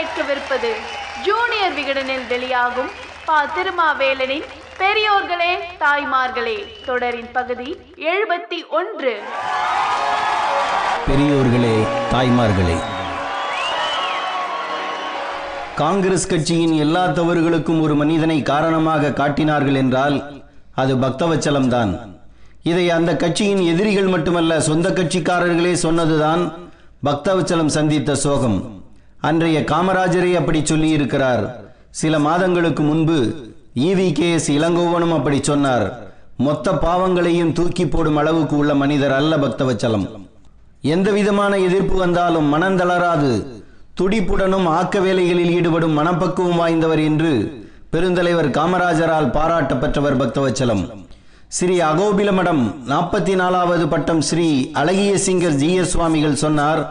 கேட்கவிருப்பது ஜூனியர் விகடனில் வெளியாகும் பா திருமாவேலனின் பெரியோர்களே தாய்மார்களே தொடரின் பகுதி எழுபத்தி ஒன்று. பெரியோர்களே தாய்மார்களே. காங்கிரஸ் கட்சியின் எல்லா தவறுகளுக்கும் ஒரு மனிதனை காரணமாக காட்டினார்கள் என்றால் அது பக்தவச்சலம்தான். இதை அந்த கட்சியின் எதிரிகள் மட்டுமல்ல சொந்த கட்சிக்காரர்களே சொன்னதுதான் பக்தவச்சலம் சந்தித்த சோகம். அன்றைய காமராஜரே அப்படி சொல்லி இருக்கிறார் சில மாதங்களுக்கு முன்பு ஈவி கே எஸ் இளங்கோவனும் அப்படி சொன்னார். மொத்த பாவங்களையும் தூக்கி போடும் அளவுக்கு உள்ள மனிதர் அல்ல பக்தவச்சலம். எந்த விதமான எதிர்ப்பு வந்தாலும் மனந்தளராது துடிப்புடனும் ஆக்க வேலைகளில் ஈடுபடும் மனப்பக்குவம் வாய்ந்தவர் என்று பெருந்தலைவர் காமராஜரால் பாராட்ட பெற்றவர் பக்தவச்சலம். ஸ்ரீ அகோபில மடம் நாற்பத்தி நாலாவது பட்டம் ஸ்ரீ அழகிய சிங்கர் ஜி எஸ் சுவாமிகள் சொன்னார்.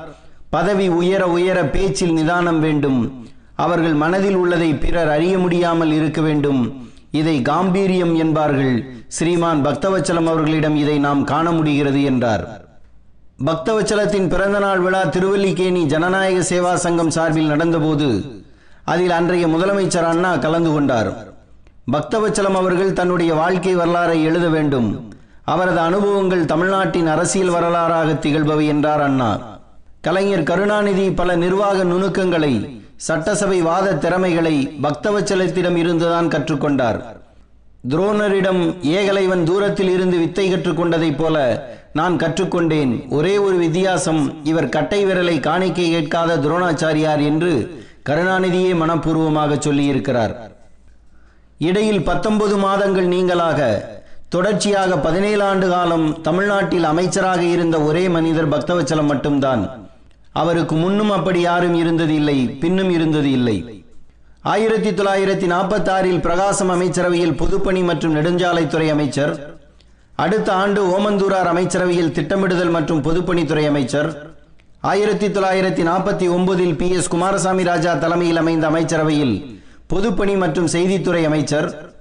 பதவி உயர உயர பேச்சில் நிதானம் வேண்டும். அவர்கள் மனதில் உள்ளதை பிறர் அறிய முடியாமல் இருக்க வேண்டும். இதை காம்பீரியம் என்பார்கள். ஸ்ரீமான் பக்தவச்சலம் அவர்களிடம் இதை நாம் காண முடிகிறது என்றார். பக்தவச்சலத்தின் பிறந்தநாள் விழா திருவல்லிக்கேணி ஜனநாயக சேவா சங்கம் சார்பில் நடந்தபோது அதில் அன்றைய முதலமைச்சர் அண்ணா கலந்து கொண்டார். பக்தவச்சலம் அவர்கள் தன்னுடைய வாழ்க்கை வரலாறை எழுத வேண்டும். அவரது அனுபவங்கள் தமிழ்நாட்டின் அரசியல் வரலாறாக திகழ்பவை என்றார் அண்ணா. கலைஞர் கருணாநிதி பல நிர்வாக நுணுக்கங்களை சட்டசபை வாத திறமைகளை பக்தவச்சலத்திடம் இருந்துதான் கற்றுக்கொண்டார். துரோணரிடம் ஏகலைவன் தூரத்தில் இருந்து வித்தை கற்றுக்கொண்டதைப் போல நான் கற்றுக்கொண்டேன். ஒரே ஒரு வித்தியாசம் இவர் கட்டை விரலை காணிக்கை கேட்காத துரோணாச்சாரியார் என்று கருணாநிதியே மனப்பூர்வமாக சொல்லியிருக்கிறார். இடையில் பத்தொன்பது மாதங்கள் நீங்களாக தொடர்ச்சியாக பதினேழு ஆண்டு காலம் தமிழ்நாட்டில் அமைச்சராக இருந்த ஒரே மனிதர் பக்தவச்சலம் மட்டும்தான். அவருக்கு முன்னும் அப்படி யாரும் இருந்தது இல்லை பின்னும் இருந்தது இல்லை. ஆயிரத்தி தொள்ளாயிரத்தி நாற்பத்தி ஆறில் பிரகாசம் அமைச்சரவையில் பொதுப்பணி மற்றும் நெடுஞ்சாலைத்துறை அமைச்சர் அடுத்த ஆண்டு ஓமந்தூரார் அமைச்சரவையில் திட்டமிடுதல் மற்றும் பொதுப்பணித்துறை அமைச்சர் ஆயிரத்தி தொள்ளாயிரத்தி நாற்பத்தி ஒன்பதில் பி. எஸ். குமாரசாமி ராஜா தலைமையில் அமைந்த அமைச்சரவையில் பொதுப்பணி மற்றும் செய்தித்துறை அமைச்சர்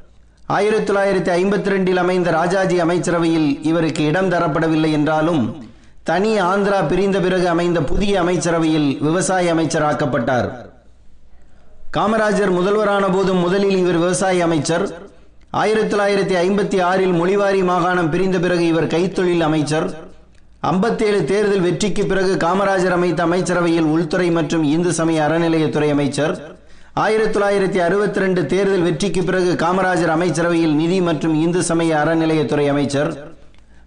ஆயிரத்தி தொள்ளாயிரத்தி ஐம்பத்தி ரெண்டில் அமைந்த ராஜாஜி அமைச்சரவையில் இவருக்கு இடம் தரப்படவில்லை என்றாலும் தனி ஆந்திரா பிரிந்த பிறகு அமைந்த புதிய அமைச்சரவையில் விவசாய அமைச்சராக்கப்பட்டார். காமராஜர் முதல்வரான போதும் முதலில் இவர் விவசாய அமைச்சர். ஆயிரத்தி தொள்ளாயிரத்தி ஐம்பத்தி ஆறில் மொழிவாரி மாகாணம் பிரிந்த பிறகு இவர் கைத்தொழில் அமைச்சர். ஐம்பத்தேழு தேர்தல் வெற்றிக்கு பிறகு காமராஜர் அமைத்த அமைச்சரவையில் உள்துறை மற்றும் இந்து சமய அறநிலையத்துறை அமைச்சர். ஆயிரத்தி தொள்ளாயிரத்தி அறுபத்தி ரெண்டு தேர்தல் வெற்றிக்கு பிறகு காமராஜர் அமைச்சரவையில் நிதி மற்றும் இந்து சமய அறநிலையத்துறை அமைச்சர்.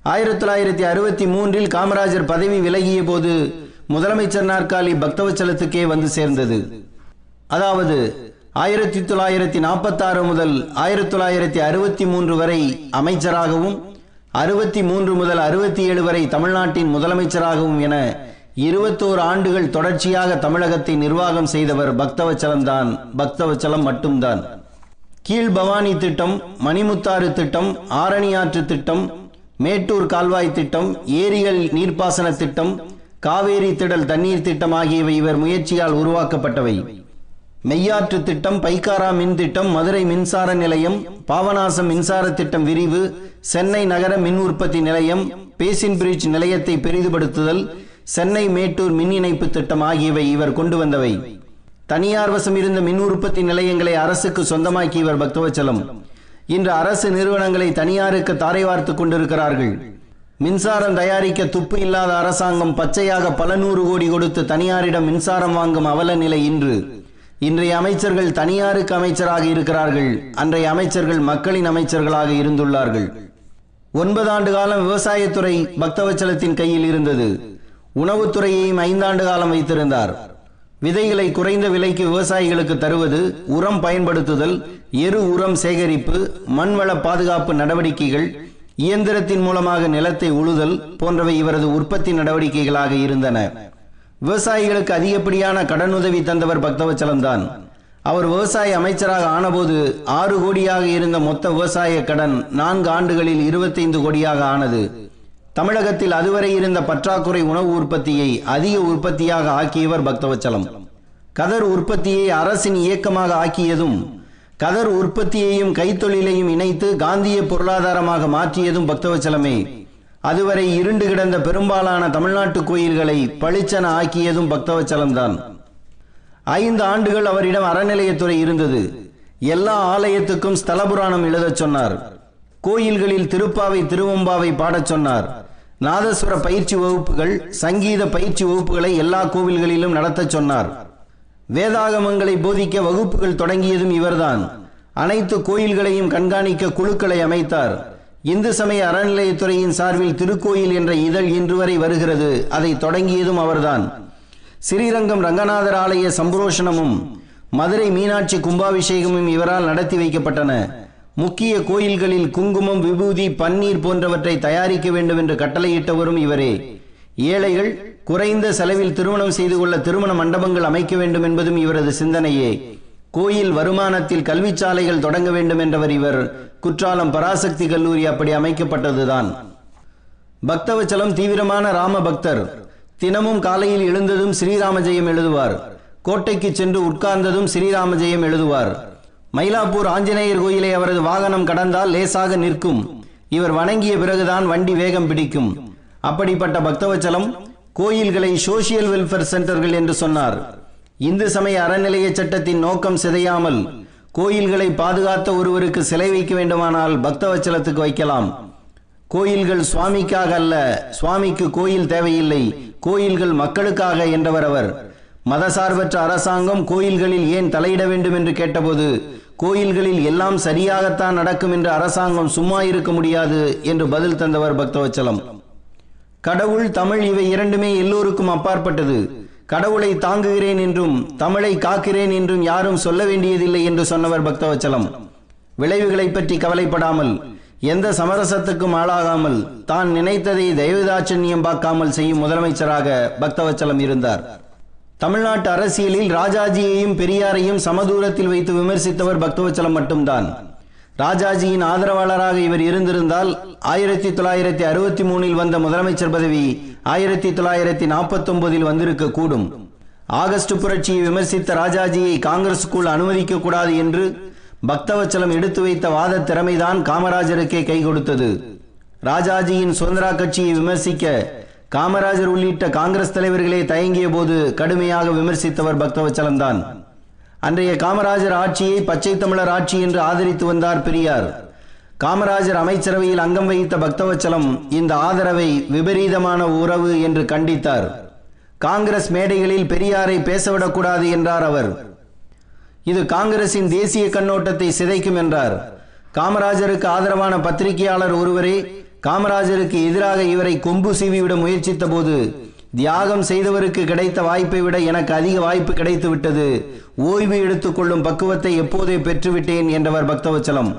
ஆயிரத்தி தொள்ளாயிரத்தி அறுபத்தி மூன்றில் காமராஜர் பதவி விலகிய போது முதலமைச்சர் நாற்காலி பக்தவச்சலத்துக்கே வந்து சேர்ந்தது. அதாவது ஆயிரத்தி தொள்ளாயிரத்தி நாற்பத்தாறு முதல் ஆயிரத்தி தொள்ளாயிரத்தி அறுபத்தி மூன்று வரை அமைச்சராகவும் அறுபத்தி மூன்று முதல் அறுபத்தி ஏழு வரை தமிழ்நாட்டின் முதலமைச்சராகவும் என இருபத்தோரு ஆண்டுகள் தொடர்ச்சியாக தமிழகத்தை நிர்வாகம் செய்தவர் பக்தவச்சலம் தான் பக்தவச்சலம் மட்டும்தான். கீழ் பவானி திட்டம் மணிமுத்தாறு திட்டம் ஆரணியாற்று திட்டம் மேட்டூர் கால்வாய் திட்டம் ஏரிகள் நீர்ப்பாசன திட்டம் காவேரி திடல் தண்ணீர் திட்டம் ஆகியவை இவர் முயற்சியால் உருவாக்கப்பட்டவை. மெய்யாற்று திட்டம் பைக்காரா மின் திட்டம் மதுரை மின்சார நிலையம் பாவநாசம் மின்சார திட்டம் விரிவு சென்னை நகர மின் உற்பத்தி நிலையம் பேசின் பிரிட்ஜ் நிலையத்தை பெரிதுபடுத்துதல் சென்னை மேட்டூர் மின் இணைப்பு திட்டம் ஆகியவை இவர் கொண்டு வந்தவை. தனியார் வசம் இருந்த மின் உற்பத்தி நிலையங்களை அரசுக்கு சொந்தமாக்கி இவர் பக்தவச்சலம். இன்று அரசு நிறுவனங்களை தனியாருக்கு தாரை வார்த்து கொண்டிருக்கிறார்கள். மின்சாரம் தயாரிக்க துப்பு இல்லாத அரசாங்கம் பச்சையாக பல நூறு கோடி கொடுத்து தனியாரிடம் மின்சாரம் வாங்கும் அவல நிலை இன்று. இன்றைய அமைச்சர்கள் தனியாருக்கு அமைச்சராக இருக்கிறார்கள். அன்றைய அமைச்சர்கள் மக்களின் அமைச்சர்களாக இருந்துள்ளார்கள். ஒன்பது ஆண்டு காலம் விவசாயத்துறை பக்தவச்சலத்தின் கையில் இருந்தது. உணவுத்துறையையும் ஐந்தாண்டு காலம் வைத்திருந்தார். விதைகளை குறைந்த விலைக்கு விவசாயிகளுக்கு தருவது உரம் பயன்படுத்துதல் எரு உரம் சேகரிப்பு மண்வள பாதுகாப்பு நடவடிக்கைகள் இயந்திரத்தின் மூலமாக நிலத்தை உழுதல் போன்றவை இவரது உற்பத்தி நடவடிக்கைகளாக இருந்தன. விவசாயிகளுக்கு அதிகப்படியான கடனுதவி தந்தவர் பக்தவச்சலம் தான் அவர் விவசாய அமைச்சராக ஆனபோது ஆறு கோடியாக இருந்த மொத்த விவசாய கடன் நான்கு ஆண்டுகளில் இருபத்தைந்து கோடியாக ஆனது. தமிழகத்தில் அதுவரை இருந்த பற்றாக்குறை உணவு உற்பத்தியை அதிக உற்பத்தியாக ஆக்கியவர் பக்தவச்சலம். கதர் உற்பத்தியை அரசின் இயக்கமாக ஆக்கியதும் கதர் உற்பத்தியையும் கைத்தொழிலையும் இணைத்து காந்திய பொருளாதாரமாக மாற்றியதும் பக்தவச்சலமே. அதுவரை இருண்டு கிடந்த பெரும்பாலான தமிழ்நாட்டு கோயில்களை பளிச்சென ஆக்கியதும் பக்தவச்சலம்தான். ஐந்து ஆண்டுகள் அவரிடம் அறநிலையத்துறை இருந்தது. எல்லா ஆலயத்துக்கும் ஸ்தல புராணம் எழுதச் சொன்னார். கோயில்களில் திருப்பாவை திருவம்பாவை பாடச் சொன்னார். நாதஸ்வர பயிற்சி வகுப்புகள் சங்கீத பயிற்சி வகுப்புகளை எல்லா கோவில்களிலும் நடத்தச் சொன்னார். வேதாகமங்களை போதிக்க வகுப்புகள் தொடங்கியதும் இவர்தான். அனைத்து கோயில்களையும் கண்காணிக்க குழுக்களை அமைத்தார். இந்து சமய அறநிலையத்துறையின் சார்பில் திருக்கோயில் என்ற இதழ் இன்று வரை வருகிறது. அதை தொடங்கியதும் அவர்தான். ஸ்ரீரங்கம் ரங்கநாதர் ஆலய சம்பரோஷணமும் மதுரை மீனாட்சி கும்பாபிஷேகமும் இவரால் நடத்தி வைக்கப்பட்டன. முக்கிய கோயில்களில் குங்குமம் விபூதி பன்னீர் போன்றவற்றை தயாரிக்க வேண்டும் என்று கட்டளையிட்டவரும் இவரே. ஏழைகள் குறைந்த செலவில் திருமணம் செய்து கொள்ள திருமண மண்டபங்கள் அமைக்க வேண்டும் என்பதும் இவரது சிந்தனையே. கோயில் வருமானத்தில் கல்விச்சாலைகள் தொடங்க வேண்டும் என்றவர் இவர். குற்றாலம் பராசக்தி கல்லூரி அப்படி அமைக்கப்பட்டதுதான். பக்தவச்சலம் தீவிரமான ராம பக்தர். தினமும் காலையில் எழுந்ததும் ஸ்ரீராம ஜெயம் எழுதுவார். கோட்டைக்கு சென்று உட்கார்ந்ததும் ஸ்ரீராம ஜெயம் எழுதுவார். மயிலாப்பூர் ஆஞ்சநேயர் கோயிலை அவரது வாகனம் கடந்தால் லேசாக நிற்கும். இவர் வணங்கிய பிறகுதான் வண்டி வேகம் பிடிக்கும். அப்படிப்பட்ட பக்தவச்சலம் கோயில்களை சோசியல் வெல்ஃபேர் சென்டர்கள் என்று சொன்னார். இந்து சமய அறநிலைய சட்டத்தின் நோக்கம் சிதையாமல் கோயில்களை பாதுகாத்த ஒருவருக்கு சிலை வைக்க வேண்டுமானால் பக்தவச்சலத்துக்கு வைக்கலாம். கோயில்கள் சுவாமிக்காக அல்ல சுவாமிக்கு கோயில் தேவையில்லை கோயில்கள் மக்களுக்காக என்றவர் அவர். மதசார்பற்ற அரசாங்கம் கோயில்களில் ஏன் தலையிட வேண்டும் என்று கேட்டபோது கோயில்களில் எல்லாம் சரியாகத்தான் நடக்கும் என்று அரசாங்கம் சும்மா இருக்க முடியாது என்று பதில் தந்தவர் பக்தவச்சலம். கடவுள் தமிழ் இவை இரண்டுமே எல்லோருக்கும் அப்பாற்பட்டது. கடவுளை தாங்குகிறேன் என்றும் தமிழை காக்கிறேன் என்றும் யாரும் சொல்ல வேண்டியதில்லை என்று சொன்னவர் பக்தவச்சலம். விளைவுகளை பற்றி கவலைப்படாமல் எந்த சமரசத்துக்கும் ஆளாகாமல் தான் நினைத்ததை தெய்வதாட்சண்யம் பார்க்காமல் செய்யும் முதலமைச்சராக பக்தவச்சலம் இருந்தார். தமிழ்நாட்டு அரசியலில் ராஜாஜியையும் பெரியாரையும் சமதூரத்தில் வைத்து விமர்சித்தவர் பக்தவச்சலம் மட்டும்தான். ராஜாஜியின் ஆதரவாளராக இவர் இருந்திருந்தால் ஆயிரத்தி தொள்ளாயிரத்தி அறுபத்தி மூணில் வந்த முதலமைச்சர் பதவி ஆயிரத்தி தொள்ளாயிரத்தி நாற்பத்தி ஒன்பதில் வந்திருக்க கூடும். ஆகஸ்ட் புரட்சியை விமர்சித்த ராஜாஜியை காங்கிரசுக்குள் அனுமதிக்க கூடாது என்று பக்தவச்சலம் எடுத்து வைத்த வாத திறமைதான் காமராஜருக்கே கை கொடுத்தது. ராஜாஜியின் சுதந்திரா கட்சியை விமர்சிக்க காமராஜர் உள்ளிட்ட காங்கிரஸ் தலைவர்களே தயங்கிய போது கடுமையாக விமர்சித்தவர் பக்தவச்சலம் தான் அன்றைய காமராஜர் ஆட்சியை பச்சை தமிழர் ஆட்சி என்று ஆதரித்து வந்தார் பெரியார். காமராஜர் அமைச்சரவையில் அங்கம் வகித்த பக்தவச்சலம் இந்த ஆதரவை விபரீதமான உறவு என்று கண்டித்தார். காங்கிரஸ் மேடைகளில் பெரியாரை பேசவிடக்கூடாது என்றார் அவர். இது காங்கிரசின் தேசிய கண்ணோட்டத்தை சிதைக்கும் என்றார். காமராஜருக்கு ஆதரவான பத்திரிகையாளர் ஒருவரே காமராஜருக்கு எதிராக இவரை கொம்பு சீவிவிட முயற்சித்த போது தியாகம் செய்தவருக்கு கிடைத்த வாய்ப்பை விட எனக்கு அதிக வாய்ப்பு கிடைத்து விட்டது. ஓய்வு எடுத்துக்கொள்ளும் பக்குவத்தை எப்போதே பெற்றுவிட்டேன் என்றவர் பக்தவச்சலம்.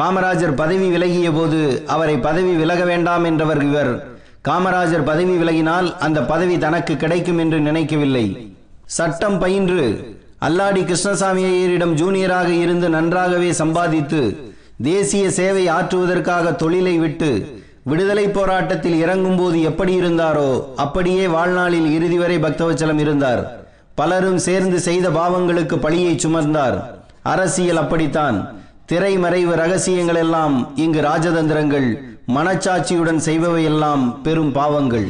காமராஜர் பதவி விலகிய போது அவரை பதவி விலக வேண்டாம் என்றவர் இவர். காமராஜர் பதவி விலகினால் அந்த பதவி தனக்கு கிடைக்கும் என்று நினைக்கவில்லை. சட்டம் பயின்று அல்லாடி கிருஷ்ணசாமி ஐயரிடம் ஜூனியராக இருந்து நன்றாகவே சம்பாதித்து தேசிய சேவை ஆற்றுவதற்காக தொழிலை விட்டு விடுதலை போராட்டத்தில் இறங்கும் போது எப்படி இருந்தாரோ அப்படியே வாழ்நாளில் இறுதி வரை பக்தவச்சலம் இருந்தார். பலரும் சேர்ந்து செய்த பாவங்களுக்கு பழியை சுமர்ந்தார் அரசியல் அப்படித்தான். திரைமறைவு ரகசியங்கள் எல்லாம் இங்கு ராஜதந்திரங்கள் மனச்சாட்சியுடன் செய்பவையெல்லாம் பெரும் பாவங்கள்.